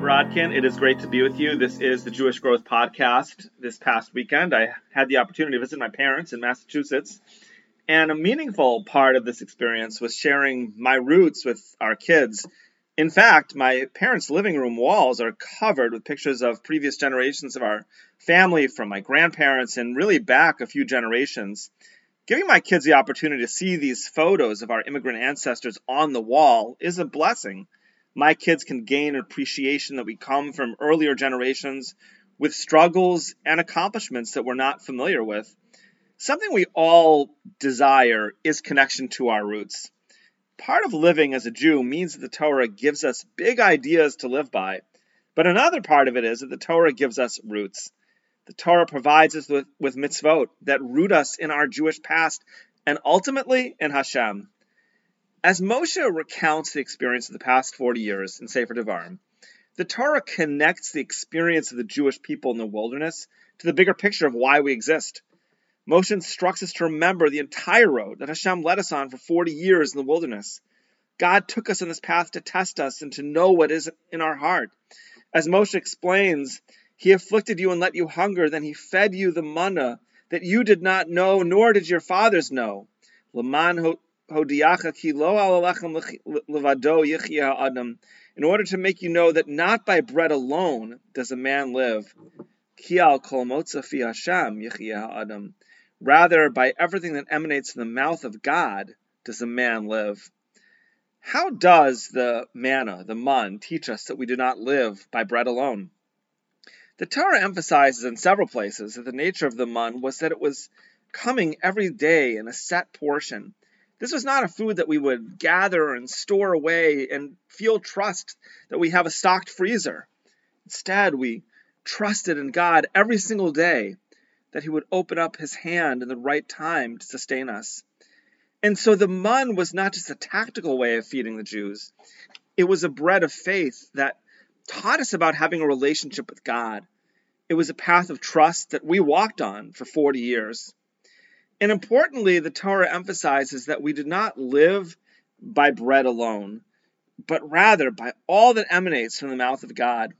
Jim Brodkin. It is great to be with you. This is the Jewish Growth Podcast. This past weekend, I had the opportunity to visit my parents in Massachusetts. And a meaningful part of this experience was sharing my roots with our kids. In fact, my parents' living room walls are covered with pictures of previous generations of our family, from my grandparents, and really back a few generations. Giving my kids the opportunity to see these photos of our immigrant ancestors on the wall is a blessing my kids can gain appreciation that we come from earlier generations with struggles and accomplishments that we're not familiar with. Something we all desire is connection to our roots. Part of living as a Jew means that the Torah gives us big ideas to live by, but another part of it is that the Torah gives us roots. The Torah provides us with, with mitzvot that root us in our Jewish past and ultimately in Hashem. As Moshe recounts the experience of the past 40 years in Sefer Devarim, the Torah connects the experience of the Jewish people in the wilderness to the bigger picture of why we exist. Moshe instructs us to remember the entire road that Hashem led us on for 40 years in the wilderness. God took us on this path to test us and to know what is in our heart. As Moshe explains, He afflicted you and let you hunger, then He fed you the manna that you did not know, nor did your fathers know. In order to make you know that not by bread alone does a man live. Rather, by everything that emanates from the mouth of God does a man live. How does the manna, the mun, teach us that we do not live by bread alone? The Torah emphasizes in several places that the nature of the mun was that it was coming every day in a set portion, this was not a food that we would gather and store away and feel trust that we have a stocked freezer. Instead, we trusted in God every single day that He would open up His hand in the right time to sustain us. And so the mun was not just a tactical way of feeding the Jews, it was a bread of faith that taught us about having a relationship with God. It was a path of trust that we walked on for 40 years. And importantly, the Torah emphasizes that we do not live by bread alone, but rather by all that emanates from the mouth of God.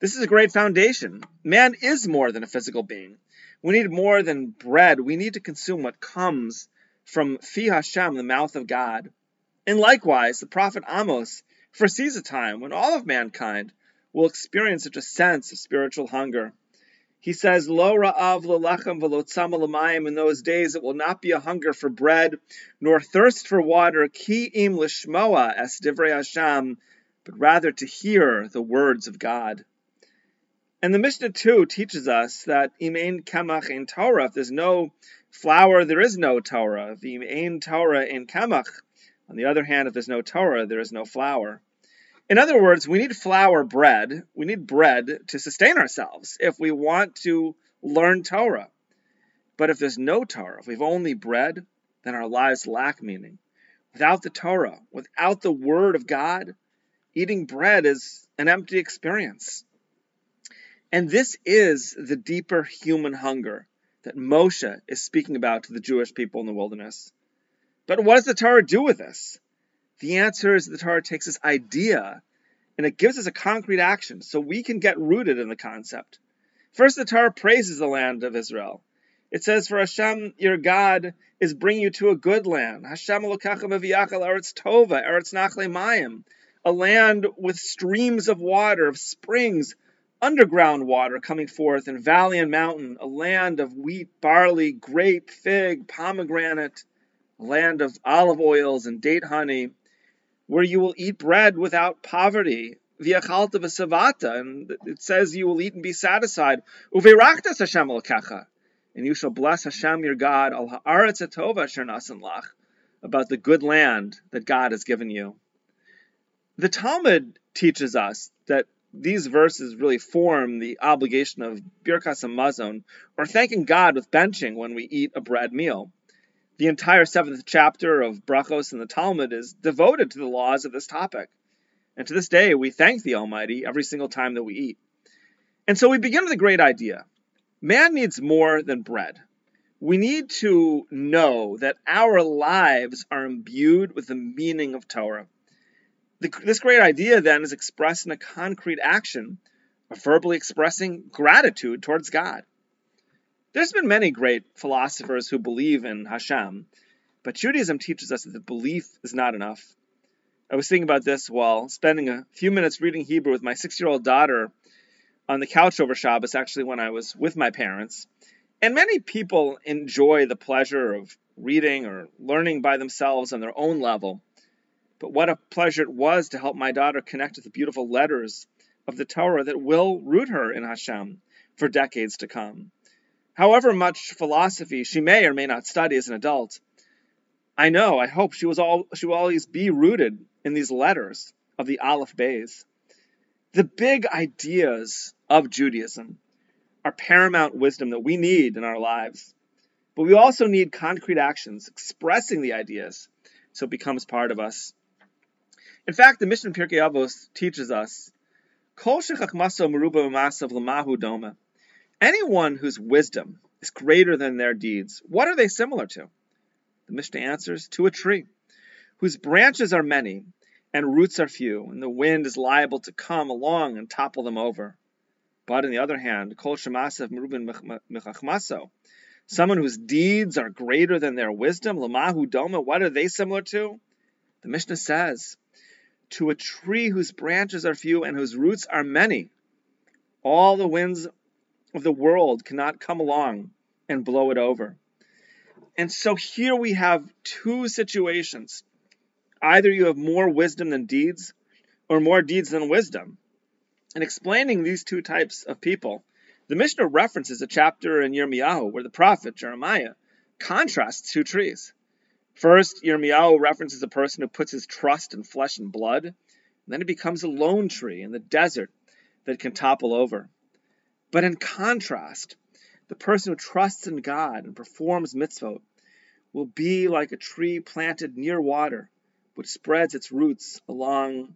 This is a great foundation. Man is more than a physical being. We need more than bread. We need to consume what comes from Fi Hashem, the mouth of God. And likewise, the prophet Amos foresees a time when all of mankind will experience such a sense of spiritual hunger. He says, Lo ra'av lelechem v'lo tzama In those days it will not be a hunger for bread, nor thirst for water, ki im lishmoa es divrei Hashem, but rather to hear the words of God. And the Mishnah too teaches us that im ein kamach in Torah, if there's no flour, there is no Torah. If im Torah in kamach, on the other hand, if there's no Torah, there is no flour. In other words, we need flour bread. We need bread to sustain ourselves if we want to learn Torah. But if there's no Torah, if we've only bread, then our lives lack meaning. Without the Torah, without the Word of God, eating bread is an empty experience. And this is the deeper human hunger that Moshe is speaking about to the Jewish people in the wilderness. But what does the Torah do with this? The answer is the Torah takes this idea and it gives us a concrete action so we can get rooted in the concept. First, the Torah praises the land of Israel. It says, For Hashem, your God, is bringing you to a good land. Hashem Elokechem Aviyachal Eretz Tova, Eretz Nachle Mayim, a land with streams of water, of springs, underground water coming forth in valley and mountain, a land of wheat, barley, grape, fig, pomegranate, a land of olive oils and date honey, where you will eat bread without poverty. V'yachalta v'savata, and it says you will eat and be satisfied. Uveirachtas Hashem l'kecha, and you shall bless Hashem your God al haaretz atova lach, about the good land that God has given you. The Talmud teaches us that these verses really form the obligation of birkas hamazon, or thanking God with benching when we eat a bread meal. The entire seventh chapter of Brachos in the Talmud is devoted to the laws of this topic. And to this day, we thank the Almighty every single time that we eat. And so we begin with a great idea man needs more than bread. We need to know that our lives are imbued with the meaning of Torah. The, this great idea then is expressed in a concrete action of verbally expressing gratitude towards God. There's been many great philosophers who believe in Hashem, but Judaism teaches us that belief is not enough. I was thinking about this while spending a few minutes reading Hebrew with my six year old daughter on the couch over Shabbos, actually, when I was with my parents. And many people enjoy the pleasure of reading or learning by themselves on their own level. But what a pleasure it was to help my daughter connect with the beautiful letters of the Torah that will root her in Hashem for decades to come. However much philosophy she may or may not study as an adult, I know, I hope she was all she will always be rooted in these letters of the Aleph Beis. The big ideas of Judaism are paramount wisdom that we need in our lives. But we also need concrete actions expressing the ideas so it becomes part of us. In fact, the Mishnah Pirkei Avos teaches us Anyone whose wisdom is greater than their deeds, what are they similar to? The Mishnah answers to a tree whose branches are many and roots are few, and the wind is liable to come along and topple them over. But on the other hand, Kol Shemasav Merubin Mechachmaso, someone whose deeds are greater than their wisdom, Lamahu Doma, what are they similar to? The Mishnah says, to a tree whose branches are few and whose roots are many. All the winds of the world cannot come along and blow it over. And so here we have two situations. Either you have more wisdom than deeds, or more deeds than wisdom. In explaining these two types of people, the Mishnah references a chapter in Yirmiyahu where the prophet Jeremiah contrasts two trees. First, Yirmiyahu references a person who puts his trust in flesh and blood, and then it becomes a lone tree in the desert that can topple over. But in contrast, the person who trusts in God and performs mitzvot will be like a tree planted near water, which spreads its roots along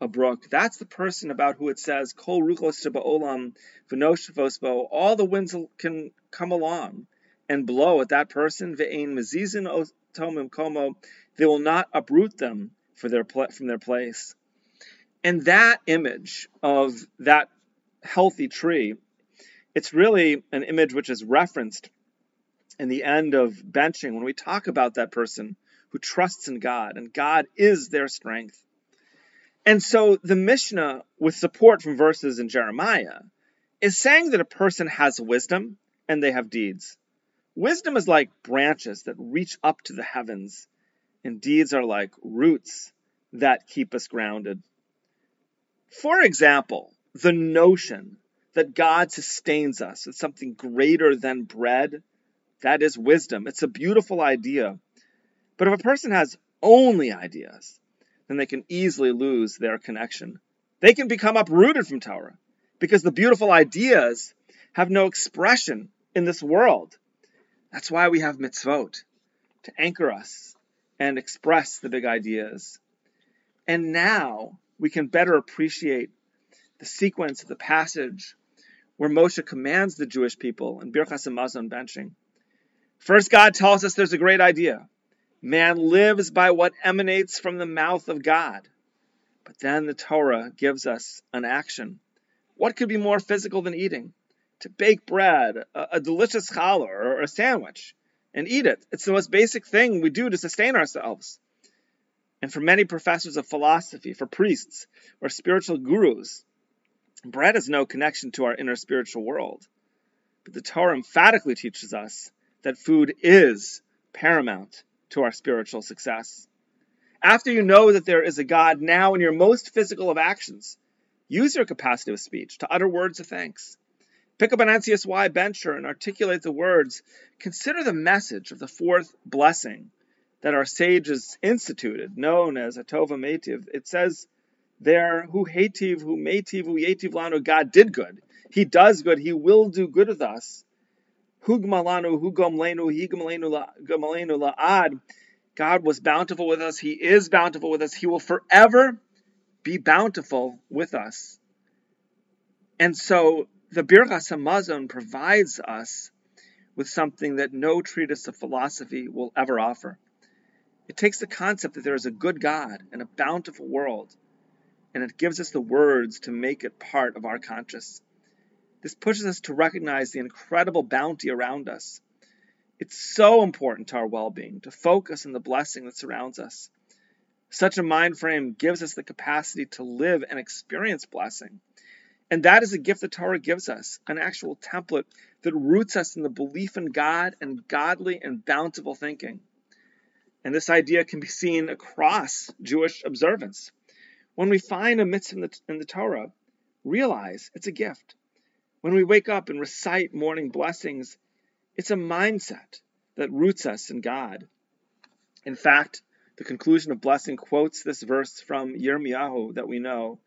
a brook. That's the person about who it says, Kol ruchos olam v'noshvosbo. All the winds can come along and blow at that person. Ve'ein mezizin tomim komo. They will not uproot them their from their place. And that image of that healthy tree, it's really an image which is referenced in the end of benching when we talk about that person who trusts in God and God is their strength. And so the Mishnah, with support from verses in Jeremiah, is saying that a person has wisdom and they have deeds. Wisdom is like branches that reach up to the heavens, and deeds are like roots that keep us grounded. For example, the notion that God sustains us with something greater than bread, that is wisdom. It's a beautiful idea. But if a person has only ideas, then they can easily lose their connection. They can become uprooted from Torah because the beautiful ideas have no expression in this world. That's why we have mitzvot to anchor us and express the big ideas. And now we can better appreciate the sequence of the passage where Moshe commands the Jewish people in Birchas Hamazon benching. First, God tells us there's a great idea. Man lives by what emanates from the mouth of God. But then the Torah gives us an action. What could be more physical than eating? To bake bread, a, a delicious challah, or a sandwich, and eat it. It's the most basic thing we do to sustain ourselves. And for many professors of philosophy, for priests, or spiritual gurus, bread has no connection to our inner spiritual world. But the Torah emphatically teaches us that food is paramount to our spiritual success. After you know that there is a God now in your most physical of actions, use your capacity of speech to utter words of thanks. Pick up an NCSY bencher and articulate the words. Consider the message of the fourth blessing that our sages instituted, known as Atova Metiv. It says there, Hu Hativ, Hu Metiv, Hu Yetiv Lanu, God did good. He does good. He will do good with us. Hugmalanu, Hugomlenu, Higmalenu La'ad. God was bountiful with us. He is bountiful with us. He will forever be bountiful with us. And so the Birchas Hamazon provides us with something that no treatise of philosophy will ever offer. It takes the concept that there is a good God and a bountiful world, and it gives us the words to make it part of our conscious. This pushes us to recognize the incredible bounty around us. It's so important to our well being to focus on the blessing that surrounds us. Such a mind frame gives us the capacity to live and experience blessing. And that is a gift the Torah gives us an actual template that roots us in the belief in God and godly and bountiful thinking. And this idea can be seen across Jewish observance. When we find a mitzvah in the, in the Torah, realize it's a gift. When we wake up and recite morning blessings, it's a mindset that roots us in God. In fact, the conclusion of blessing quotes this verse from Yirmiyahu that we know.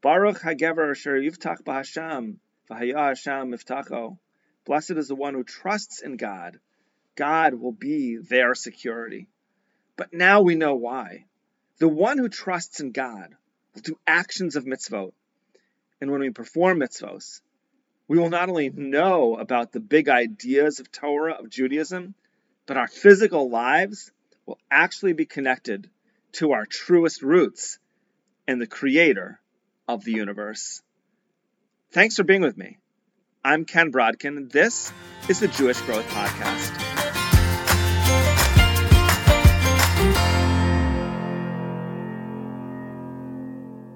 Baruch hagever asher yivtach b'Hashem, v'haya Hashem miftacho. Blessed is the one who trusts in God. God will be their security. But now we know why. The one who trusts in God do actions of mitzvot. And when we perform mitzvot, we will not only know about the big ideas of Torah, of Judaism, but our physical lives will actually be connected to our truest roots and the creator of the universe. Thanks for being with me. I'm Ken Brodkin. This is the Jewish Growth Podcast.